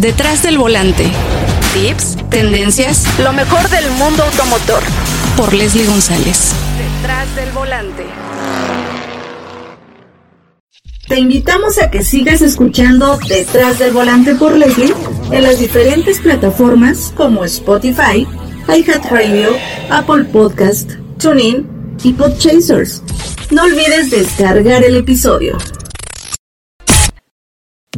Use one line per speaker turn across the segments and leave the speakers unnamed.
Detrás del volante. Tips, tendencias, lo mejor del mundo automotor. Por Leslie González. Detrás del volante.
Te invitamos a que sigas escuchando Detrás del volante por Leslie en las diferentes plataformas como Spotify, iHeartRadio, Apple Podcast, TuneIn y Podchasers. No olvides descargar el episodio.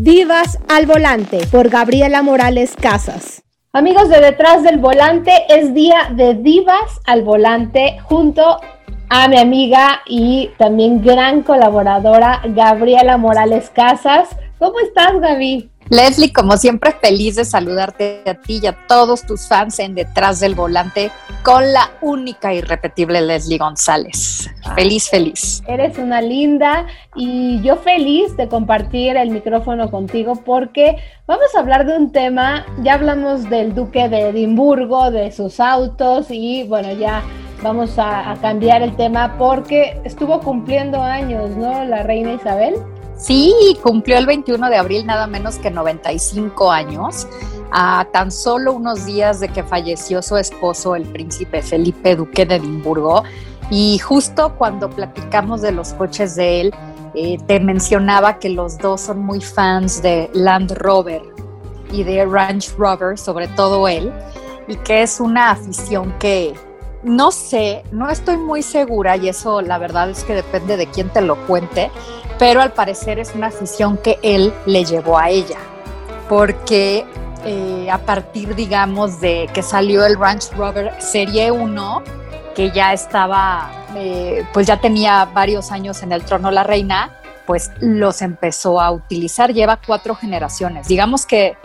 Divas al Volante por Gabriela Morales Casas. Amigos de Detrás del Volante, es día de Divas al Volante junto a mi amiga y también gran colaboradora Gabriela Morales Casas. ¿Cómo estás, Gaby?
Leslie, como siempre, feliz de saludarte a ti y a todos tus fans en Detrás del Volante con la única y irrepetible Leslie González. Feliz, feliz.
Eres una linda y yo feliz de compartir el micrófono contigo porque vamos a hablar de un tema, ya hablamos del duque de Edimburgo, de sus autos y bueno, ya vamos a, a cambiar el tema porque estuvo cumpliendo años, ¿no? La reina Isabel.
Sí, cumplió el 21 de abril nada menos que 95 años, a tan solo unos días de que falleció su esposo, el príncipe Felipe Duque de Edimburgo. Y justo cuando platicamos de los coches de él, eh, te mencionaba que los dos son muy fans de Land Rover y de Range Rover, sobre todo él, y que es una afición que no sé, no estoy muy segura y eso la verdad es que depende de quién te lo cuente, pero al parecer es una afición que él le llevó a ella, porque eh, a partir, digamos, de que salió el Range Rover Serie 1, que ya estaba, eh, pues ya tenía varios años en el trono la reina, pues los empezó a utilizar, lleva cuatro generaciones. Digamos que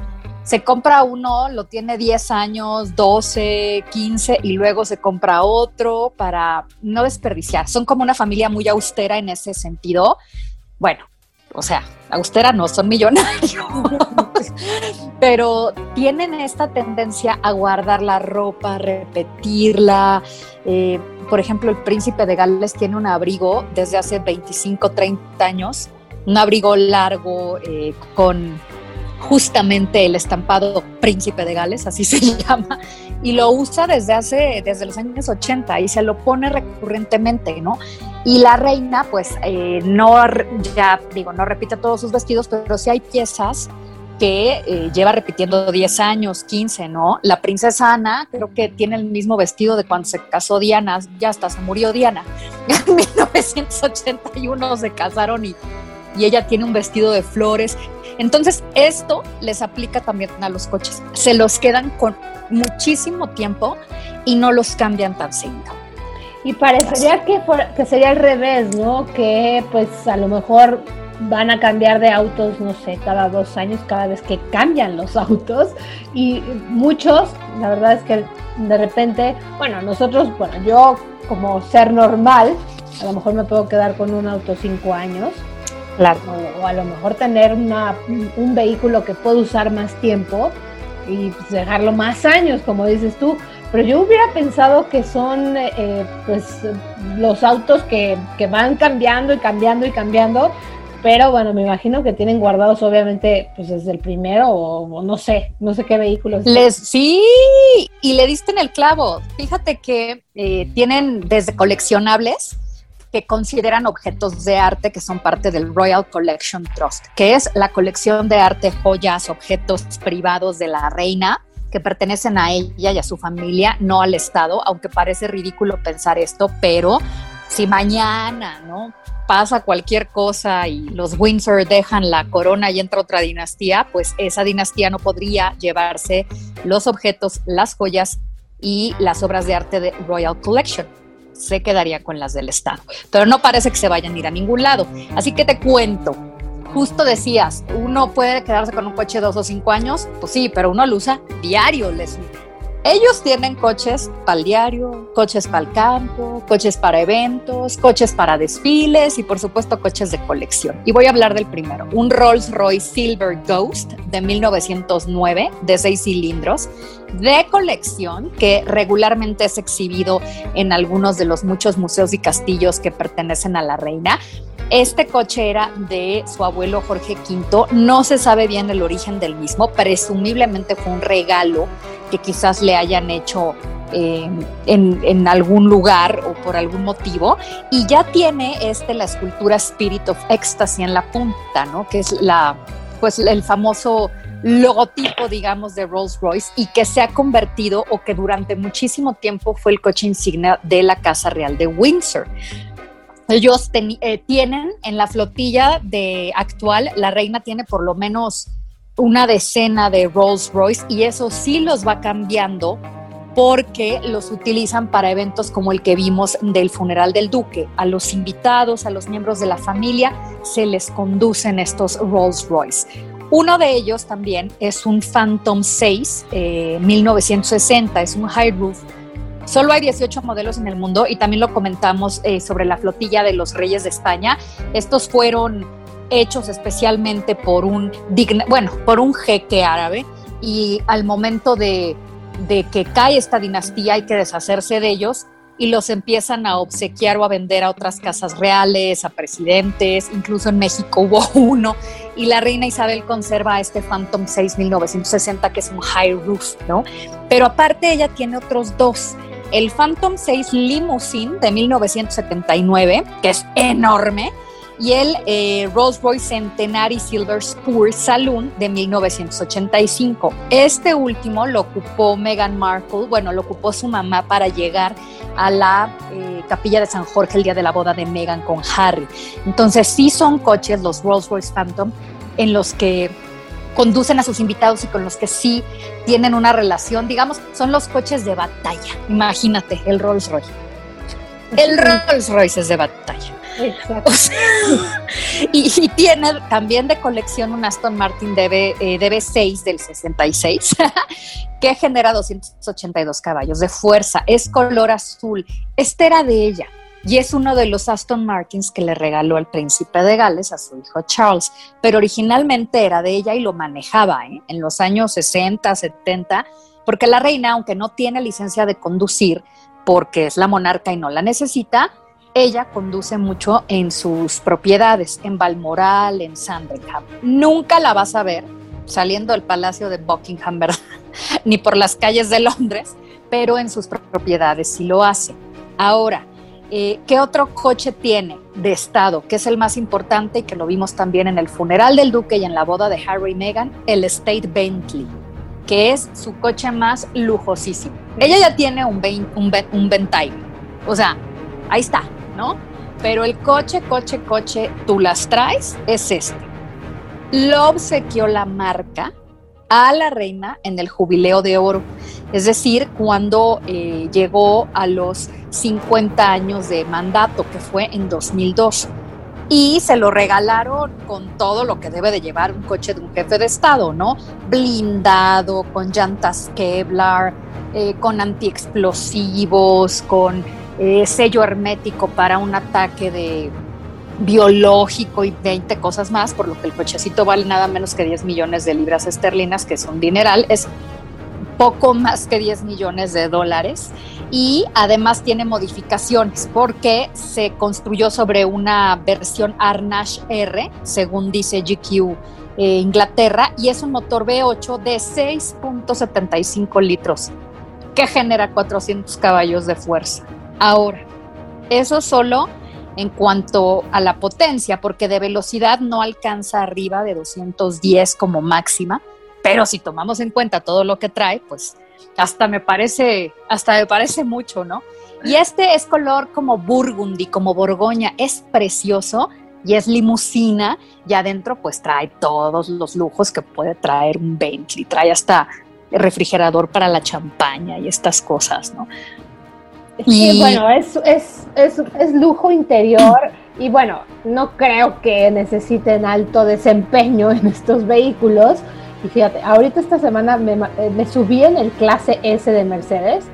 se compra uno, lo tiene 10 años, 12, 15 y luego se compra otro para no desperdiciar. Son como una familia muy austera en ese sentido bueno, o sea, austera no, son millonarios, pero tienen esta tendencia a guardar la ropa, repetirla. Eh, por ejemplo, el príncipe de Gales tiene un abrigo desde hace 25, 30 años, un abrigo largo eh, con justamente el estampado príncipe de Gales, así se llama, y lo usa desde hace, desde los años 80 y se lo pone recurrentemente, ¿no? Y la reina, pues, eh, no, ya digo, no repite todos sus vestidos, pero sí hay piezas que eh, lleva repitiendo 10 años, 15, ¿no? La princesa Ana creo que tiene el mismo vestido de cuando se casó Diana, ya hasta se murió Diana. En 1981 se casaron y, y ella tiene un vestido de flores. Entonces, esto les aplica también a los coches. Se los quedan con muchísimo tiempo y no los cambian tan seguido.
Y parecería que, que sería al revés, ¿no? Que pues a lo mejor van a cambiar de autos, no sé, cada dos años, cada vez que cambian los autos. Y muchos, la verdad es que de repente, bueno, nosotros, bueno, yo como ser normal, a lo mejor me puedo quedar con un auto cinco años. Claro. O, a lo mejor tener una, un vehículo que puedo usar más tiempo y pues, dejarlo más años, como dices tú. Pero yo hubiera pensado que son eh, pues los autos que, que, van cambiando y cambiando y cambiando. Pero bueno, me imagino que tienen guardados obviamente pues desde el primero o, no sé, no sé qué vehículos.
Les, sí, y le diste en el clavo. Fíjate que eh, tienen desde coleccionables que consideran objetos de arte que son parte del Royal Collection Trust, que es la colección de arte, joyas, objetos privados de la reina que pertenecen a ella y a su familia, no al Estado, aunque parece ridículo pensar esto, pero si mañana, ¿no? pasa cualquier cosa y los Windsor dejan la corona y entra otra dinastía, pues esa dinastía no podría llevarse los objetos, las joyas y las obras de arte de Royal Collection. Se quedaría con las del Estado. Pero no parece que se vayan a ir a ningún lado. Así que te cuento, justo decías, uno puede quedarse con un coche dos o cinco años, pues sí, pero uno lo usa diario, les ellos tienen coches para el diario, coches para el campo, coches para eventos, coches para desfiles y por supuesto coches de colección. Y voy a hablar del primero, un Rolls Royce Silver Ghost de 1909 de seis cilindros de colección que regularmente es exhibido en algunos de los muchos museos y castillos que pertenecen a la reina Este coche era de su abuelo Jorge V, no se sabe bien el origen del mismo, presumiblemente fue un regalo que quizás le hayan hecho eh, en, algún lugar o por algún motivo, y ya tiene este la escultura Spirit of Ecstasy en la punta, ¿no? Que es la, pues el famoso logotipo, digamos, de Rolls Royce y que se ha convertido o que durante muchísimo tiempo fue el coche insignia de la Casa Real de Windsor. Ellos eh, tienen en la flotilla de actual, la reina tiene por lo menos una decena de Rolls Royce y eso sí los va cambiando porque los utilizan para eventos como el que vimos del funeral del duque. A los invitados, a los miembros de la familia, se les conducen estos Rolls Royce. Uno de ellos también es un Phantom 6 1960, eh, es un high roof. Solo hay 18 modelos en el mundo y también lo comentamos eh, sobre la flotilla de los reyes de España. Estos fueron hechos especialmente por un, bueno, por un jeque árabe y al momento de de que cae esta dinastía, hay que deshacerse de ellos y los empiezan a obsequiar o a vender a otras casas reales, a presidentes, incluso en México hubo uno, y la reina Isabel conserva este Phantom 6 1960 que es un high roof, ¿no? Pero aparte ella tiene otros dos. El Phantom 6 Limousine de 1979, que es enorme, y el eh, Rolls Royce Centenary Silver Spur Saloon de 1985. Este último lo ocupó Meghan Markle, bueno, lo ocupó su mamá para llegar a la eh, capilla de San Jorge el día de la boda de Meghan con Harry. Entonces sí son coches, los Rolls Royce Phantom, en los que conducen a sus invitados y con los que sí tienen una relación, digamos, son los coches de batalla. Imagínate, el Rolls Royce. El Rolls Royce es de batalla. Exacto. y, tiene también de colección un Aston Martin DB, eh, DB6 del 66 que genera 282 caballos de fuerza. Es color azul. Este era de ella y es uno de los Aston Martins que le regaló el príncipe de Gales a su hijo Charles, pero originalmente era de ella y lo manejaba ¿eh? en los años 60, 70, porque la reina, aunque no tiene licencia de conducir, porque es la monarca y no la necesita, ella conduce mucho en sus propiedades, en Balmoral, en Sandringham. Nunca la vas a ver saliendo del Palacio de Buckingham, ¿verdad? Ni por las calles de Londres, pero en sus propiedades sí lo hace. Ahora, eh, ¿qué otro coche tiene de Estado, que es el más importante y que lo vimos también en el funeral del duque y en la boda de Harry y Meghan? El State Bentley, que es su coche más lujosísimo. Ella ya tiene un, un, un Bentley, o sea, ahí está, ¿no? Pero el coche, coche, coche, tú las traes, es este. Lo obsequió la marca a la reina en el jubileo de oro, es decir, cuando eh, llegó a los 50 años de mandato, que fue en 2002. Y se lo regalaron con todo lo que debe de llevar un coche de un jefe de Estado, ¿no? Blindado, con llantas Kevlar, eh, con antiexplosivos, con eh, sello hermético para un ataque de biológico y 20 cosas más, por lo que el cochecito vale nada menos que 10 millones de libras esterlinas, que es un dineral, es poco más que 10 millones de dólares y además tiene modificaciones porque se construyó sobre una versión Arnash R, según dice GQ eh, Inglaterra, y es un motor V8 de 6.75 litros que genera 400 caballos de fuerza. Ahora, eso solo en cuanto a la potencia, porque de velocidad no alcanza arriba de 210 como máxima, pero si tomamos en cuenta todo lo que trae, pues hasta me parece, hasta me parece mucho, ¿no? Y este es color como burgundy, como borgoña, es precioso y es limusina y adentro pues trae todos los lujos que puede traer un Bentley, trae hasta refrigerador para la champaña y estas cosas, ¿no?
Y bueno, es, es, es, es, lujo interior y bueno, no creo que necesiten alto desempeño en estos vehículos. Y fíjate, ahorita esta semana me, eh, me subí en el clase S de Mercedes.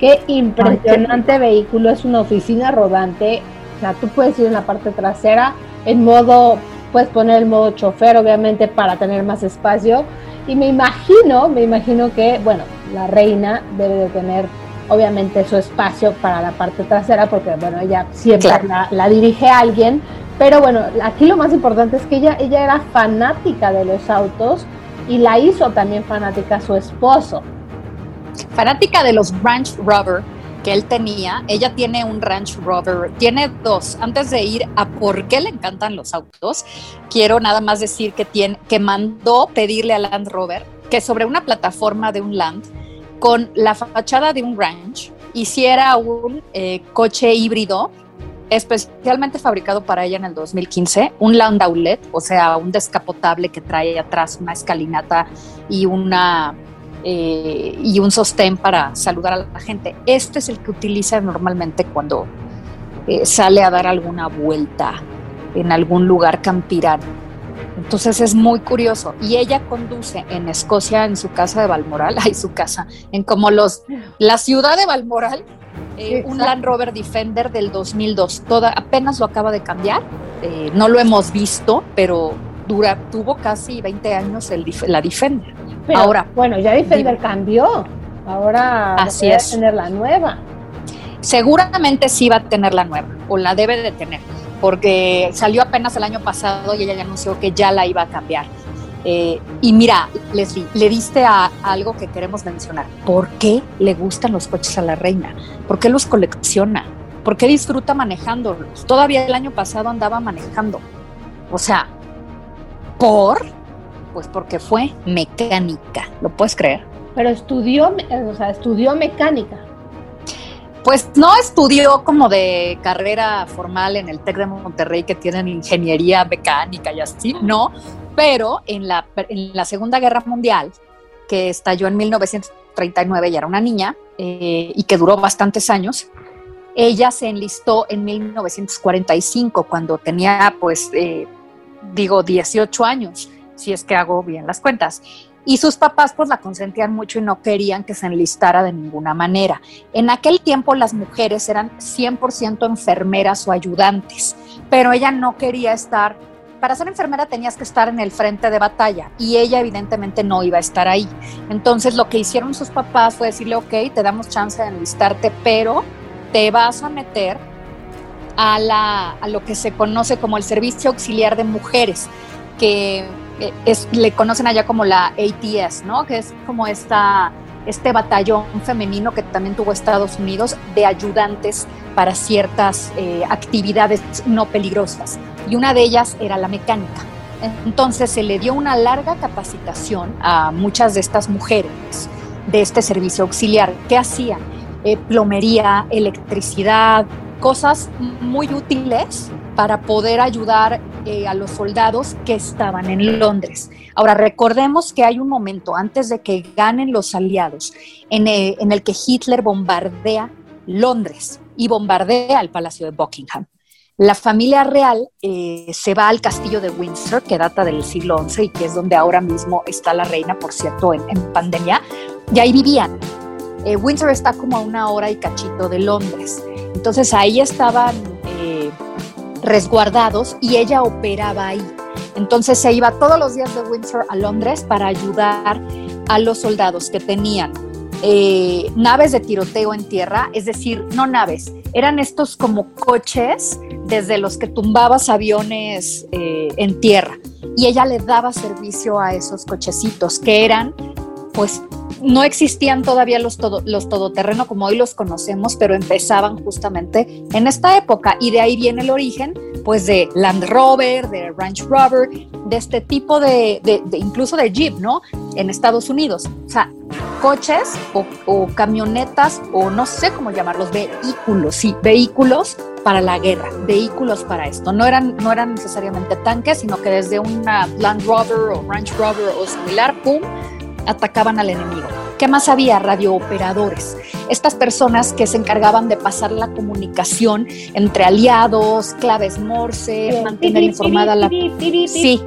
Qué impresionante vehículo, es una oficina rodante. O sea, tú puedes ir en la parte trasera en modo, puedes poner el modo chofer, obviamente, para tener más espacio. Y me imagino, me imagino que, bueno, la reina debe de tener obviamente su espacio para la parte trasera, porque bueno, ella siempre la, dirige a alguien, Pero bueno, aquí lo más importante es que ella, ella era fanática de los autos y la hizo también fanática a su esposo.
Fanática de los Ranch Rover que él tenía. Ella tiene un Ranch Rover, tiene dos. Antes de ir a por qué le encantan los autos, quiero nada más decir que, tiene, que mandó pedirle a Land Rover que sobre una plataforma de un Land con la fachada de un ranch hiciera un eh, coche híbrido especialmente fabricado para ella en el 2015, un landaulet, o sea, un descapotable que trae atrás una escalinata y una eh, y un sostén para saludar a la gente. Este es el que utiliza normalmente cuando eh, sale a dar alguna vuelta en algún lugar campirano. Entonces es muy curioso. Y ella conduce en Escocia, en su casa de Balmoral, hay su casa, en como los, la ciudad de Balmoral, eh, un Land Rover Defender del 2002. Toda, apenas lo acaba de cambiar. no lo hemos visto, pero dura, tuvo casi 20 años el, la Defender. Ahora,
bueno, ya Defender cambió. Ahora
así es.
tener la nueva.
Seguramente sí va a tener la nueva, o la debe de tener, porque salió apenas el año pasado y ella ya anunció que ya la iba a cambiar. Eh, y mira, Leslie, le diste a, algo que queremos mencionar. ¿Por qué le gustan los coches a la reina? ¿Por qué los colecciona? ¿Por qué disfruta manejándolos? Todavía el año pasado andaba manejando. O sea, ¿por? Pues porque fue mecánica, ¿lo puedes creer?
Pero estudió, o sea, estudió mecánica.
Pues no estudió como de carrera formal en el TEC de Monterrey que tienen ingeniería mecánica y así, no, pero en la, en la Segunda Guerra Mundial, que estalló en 1939 y era una niña eh, y que duró bastantes años, ella se enlistó en 1945 cuando tenía pues, eh, digo, 18 años si es que hago bien las cuentas. Y sus papás pues la consentían mucho y no querían que se enlistara de ninguna manera. En aquel tiempo las mujeres eran 100% enfermeras o ayudantes, pero ella no quería estar, para ser enfermera tenías que estar en el frente de batalla y ella evidentemente no iba a estar ahí. Entonces lo que hicieron sus papás fue decirle, ok, te damos chance de enlistarte, pero te vas a meter a, la, a lo que se conoce como el Servicio Auxiliar de Mujeres, que le conocen allá como la ATS, ¿no? Que es como esta, este batallón femenino que también tuvo Estados Unidos de ayudantes para ciertas eh, actividades no peligrosas. Y una de ellas era la mecánica. Entonces se le dio una larga capacitación a muchas de estas mujeres de este servicio auxiliar. ¿Qué hacían? Eh, plomería, electricidad, cosas muy útiles para poder ayudar eh, a los soldados que estaban en Londres. Ahora, recordemos que hay un momento antes de que ganen los aliados en en el que Hitler bombardea Londres y bombardea el Palacio de Buckingham. La familia real eh, se va al castillo de Windsor, que data del siglo XI y que es donde ahora mismo está la reina, por cierto, en, pandemia, y ahí vivían. Eh, Windsor está como a una hora y cachito de Londres. Entonces ahí estaban resguardados y ella operaba ahí. Entonces se iba todos los días de Windsor a Londres para ayudar a los soldados que tenían eh, naves de tiroteo en tierra, es decir, no naves, eran estos como coches desde los que tumbabas aviones eh, en tierra y ella le daba servicio a esos cochecitos que eran pues no existían todavía los, todo, los como hoy los conocemos, pero empezaban justamente en esta época y de ahí viene el origen pues de Land Rover, de Ranch Rover, de este tipo de, incluso de Jeep, ¿no? En Estados Unidos. O sea, coches o, camionetas o no sé cómo llamarlos, vehículos, sí, vehículos para la guerra, vehículos para esto. No eran, no eran necesariamente tanques, sino que desde una Land Rover o Ranch Rover o similar, ¡pum!, atacaban al enemigo. ¿Qué más había? Radiooperadores. Estas personas que se encargaban de pasar la comunicación entre aliados, claves Morse, mantener informada la... Sí,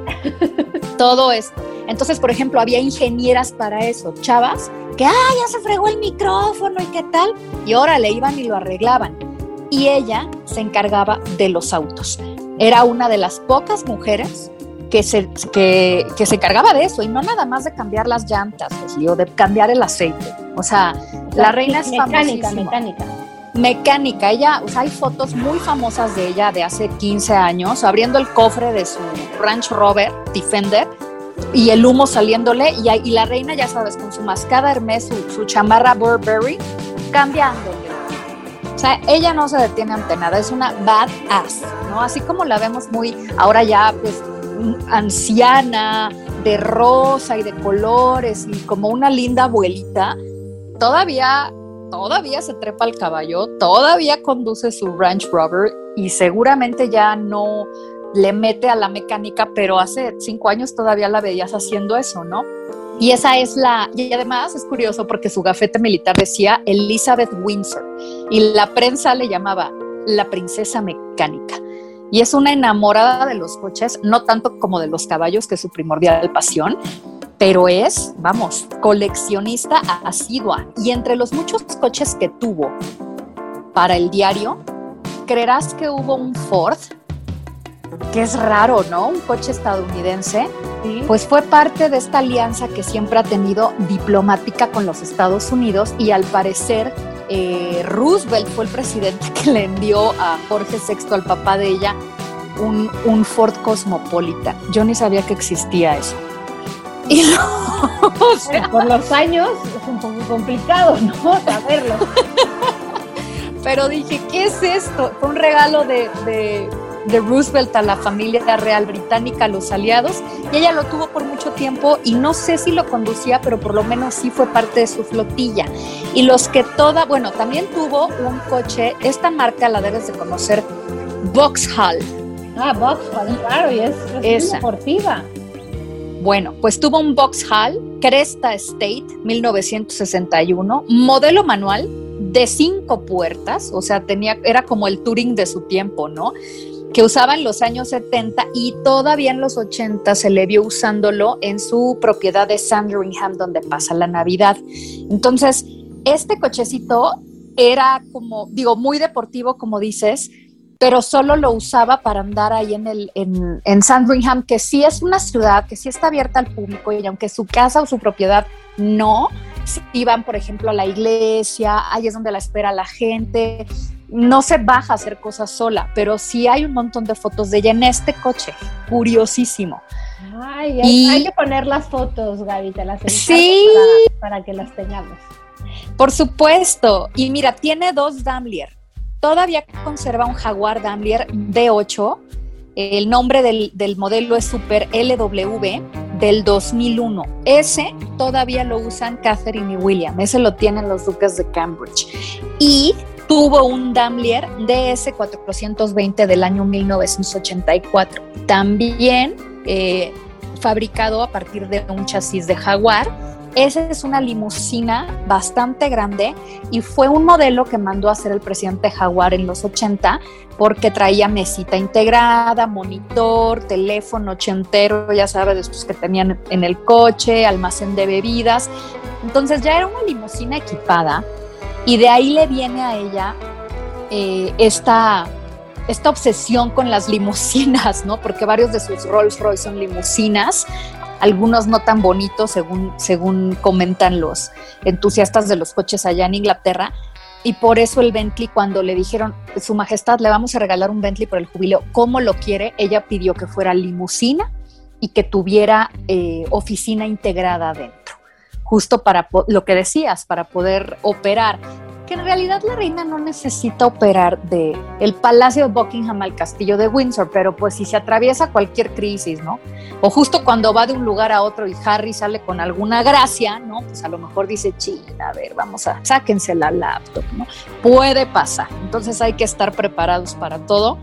todo esto. Entonces, por ejemplo, había ingenieras para eso, chavas, que, ah, ya se fregó el micrófono y qué tal. Y ahora le iban y lo arreglaban. Y ella se encargaba de los autos. Era una de las pocas mujeres que se, que, se encargaba de eso y no nada más de cambiar las llantas, pues, o de cambiar el aceite. O sea, la reina es
mecánica, mecánica.
mecánica. Ella, o sea, hay fotos muy famosas de ella de hace 15 años, abriendo el cofre de su Ranch Rover Defender y el humo saliéndole y, y la reina, ya sabes, con su mascada Hermes, su, chamarra Burberry, cambiándole. O sea, ella no se detiene ante nada, es una badass, ¿no? Así como la vemos muy, ahora ya, pues, anciana, de rosa y de colores y como una linda abuelita, todavía todavía se trepa al caballo, todavía conduce su Ranch Rover y seguramente ya no le mete a la mecánica, pero hace cinco años todavía la veías haciendo eso, ¿no? Y esa es la, y además es curioso porque su gafete militar decía Elizabeth Windsor y la prensa le llamaba la princesa mecánica. Y es una enamorada de los coches, no tanto como de los caballos, que es su primordial pasión, pero es, vamos, coleccionista asidua. Y entre los muchos coches que tuvo para el diario, creerás que hubo un Ford, que es raro, ¿no? Un coche estadounidense. Pues fue parte de esta alianza que siempre ha tenido diplomática con los Estados Unidos y al parecer eh, Roosevelt fue el presidente que le envió a Jorge VI, al papá de ella, un, un Ford Cosmopolitan. Yo ni sabía que existía eso.
Y por los años es un poco complicado, ¿no? Saberlo.
Pero dije, ¿qué es esto? Fue un regalo de, de, Roosevelt a la familia real británica, a los aliados, y ella lo tuvo por mucho tiempo y no sé si lo conducía, pero por lo menos sí fue parte de su flotilla. Y los que toda, bueno, también tuvo un coche, esta marca la debes de conocer, Vauxhall.
Ah, Vauxhall, claro, y es, es deportiva.
Bueno, pues tuvo un Vauxhall Cresta State 1961, modelo manual de cinco puertas, o sea, tenía, era como el Touring de su tiempo, ¿no? Que usaba en los años 70 y todavía en los 80 se le vio usándolo en su propiedad de Sandringham, donde pasa la Navidad. Entonces, este cochecito era como, digo, muy deportivo, como dices, pero solo lo usaba para andar ahí en, el, en, Sandringham, que sí es una ciudad, que sí está abierta al público y aunque su casa o su propiedad no, si iban, por ejemplo, a la iglesia, ahí es donde la espera la gente, no se baja a hacer cosas sola, pero sí hay un montón de fotos de ella en este coche, curiosísimo.
Ay, hay, que poner las fotos, Gaby, te las
sí.
para, para que las tengamos.
Por supuesto, y mira, tiene dos Daimler, Todavía conserva un Jaguar Daimler D8. El nombre del, modelo es Super LW del 2001. Ese todavía lo usan Catherine y William. Ese lo tienen los duques de Cambridge. Y tuvo un Daimler DS420 del año 1984. También eh, fabricado a partir de un chasis de Jaguar esa es una limusina bastante grande y fue un modelo que mandó a hacer el presidente Jaguar en los 80 porque traía mesita integrada, monitor, teléfono ochentero, ya sabes, de estos que tenían en el coche, almacén de bebidas. Entonces ya era una limusina equipada y de ahí le viene a ella eh, esta, esta obsesión con las limusinas, ¿no? Porque varios de sus Rolls Royce son limusinas algunos no tan bonitos según, según comentan los entusiastas de los coches allá en Inglaterra. Y por eso el Bentley, cuando le dijeron, Su Majestad, le vamos a regalar un Bentley por el jubileo, ¿cómo lo quiere? Ella pidió que fuera limusina y que tuviera eh, oficina integrada adentro, justo para lo que decías, para poder operar en realidad la reina no necesita operar de el Palacio de Buckingham al Castillo de Windsor, pero pues si se atraviesa cualquier crisis, ¿no? O justo cuando va de un lugar a otro y Harry sale con alguna gracia, ¿no? Pues a lo mejor dice, china, a ver, vamos a, sáquense la laptop, ¿no? Puede pasar. Entonces hay que estar preparados para todo.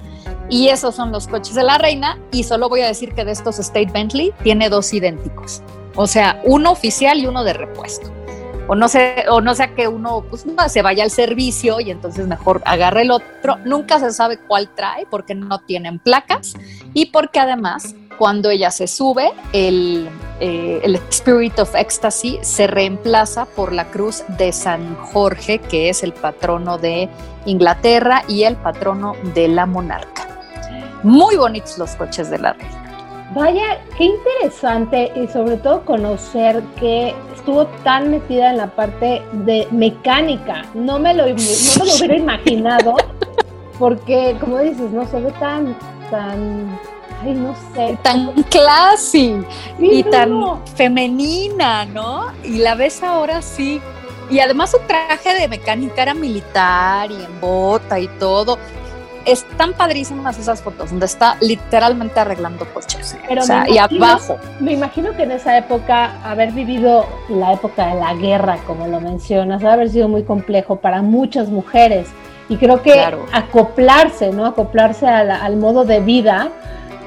Y esos son los coches de la reina. Y solo voy a decir que de estos State Bentley tiene dos idénticos. O sea, uno oficial y uno de repuesto o no sé, o no sea que uno pues, se vaya al servicio y entonces mejor agarre el otro. Nunca se sabe cuál trae porque no tienen placas y porque además cuando ella se sube, el, eh, el Spirit of Ecstasy se reemplaza por la cruz de San Jorge, que es el patrono de Inglaterra y el patrono de la monarca. Muy bonitos los coches de la reina.
Vaya, qué interesante y sobre todo conocer que estuvo tan metida en la parte de mecánica. No me lo, no me lo hubiera imaginado porque, como dices, no se ve tan, tan, ay, no sé.
Tan classy y tan femenina, ¿no? Y la ves ahora sí. Y además su traje de mecánica era militar y en bota y todo están padrísimas esas fotos, donde está literalmente arreglando coches. o sea, y abajo.
Me imagino que en esa época, haber vivido la época de la guerra, como lo mencionas, debe haber sido muy complejo para muchas mujeres. Y creo que acoplarse, ¿no? Acoplarse al modo de vida,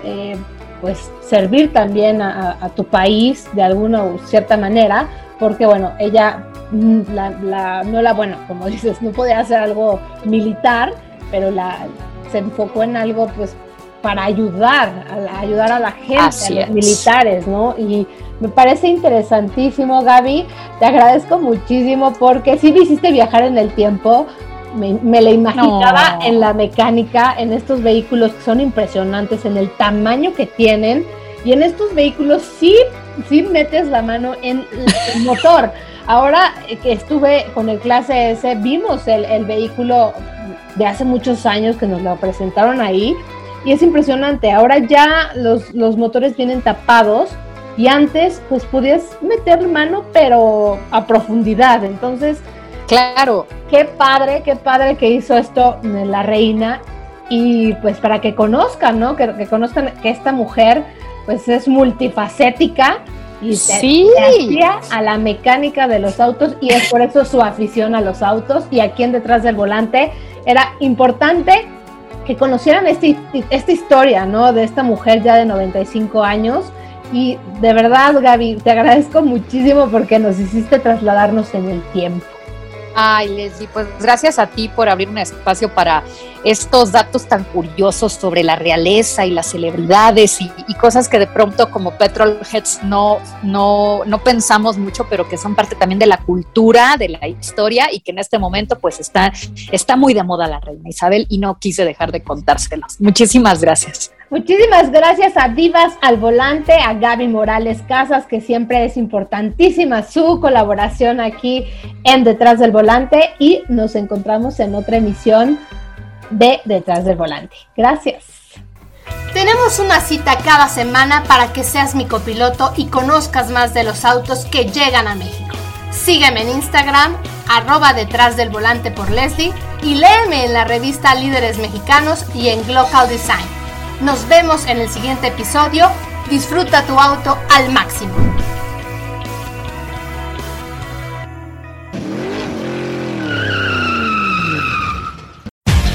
eh, pues servir también a, tu país de alguna u cierta manera, porque bueno, ella, mm, la, no la, bueno, como dices, no podía hacer algo militar, pero la, se enfocó en algo pues para ayudar, a, ayudar a la gente, a los militares, ¿no? Y me parece interesantísimo, Gaby. Te agradezco muchísimo porque sí me hiciste viajar en el tiempo. Me, me la imaginaba en la mecánica, en estos vehículos que son impresionantes, en el tamaño que tienen. Y en estos vehículos sí, sí metes la mano en el motor. Ahora que estuve con el clase S, vimos el, el vehículo de hace muchos años que nos lo presentaron ahí y es impresionante. Ahora ya los, los motores vienen tapados y antes pues podías meter mano pero a profundidad. Entonces,
claro,
qué padre, qué padre que hizo esto la reina y pues para que conozcan, ¿no? Que, que conozcan que esta mujer pues es multifacética y se, sí. hacía a la mecánica de los autos y es por eso su afición a los autos y aquí en detrás del volante era importante que conocieran este, esta historia, ¿no? De esta mujer ya de 95 años. Y de verdad, Gaby, te agradezco muchísimo porque nos hiciste trasladarnos en el tiempo.
Ay, Leslie, pues gracias a ti por abrir un espacio para estos datos tan curiosos sobre la realeza y las celebridades y, cosas que de pronto como Petrolheads no, no, no pensamos mucho, pero que son parte también de la cultura, de la historia y que en este momento pues está, está muy de moda la reina Isabel y no quise dejar de contárselos. Muchísimas gracias.
Muchísimas gracias a Divas al Volante, a Gaby Morales Casas, que siempre es importantísima su colaboración aquí en Detrás del Volante y nos encontramos en otra emisión de Detrás del Volante. Gracias.
Tenemos una cita cada semana para que seas mi copiloto y conozcas más de los autos que llegan a México. Sígueme en Instagram, arroba detrás del volante por Leslie y léeme en la revista Líderes Mexicanos y en Glocal Design. Nos vemos en el siguiente episodio. Disfruta tu auto al máximo.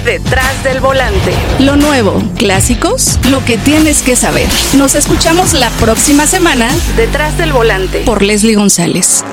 Detrás del volante. Lo nuevo, clásicos, lo que tienes que saber. Nos escuchamos la próxima semana. Detrás del volante. Por Leslie González.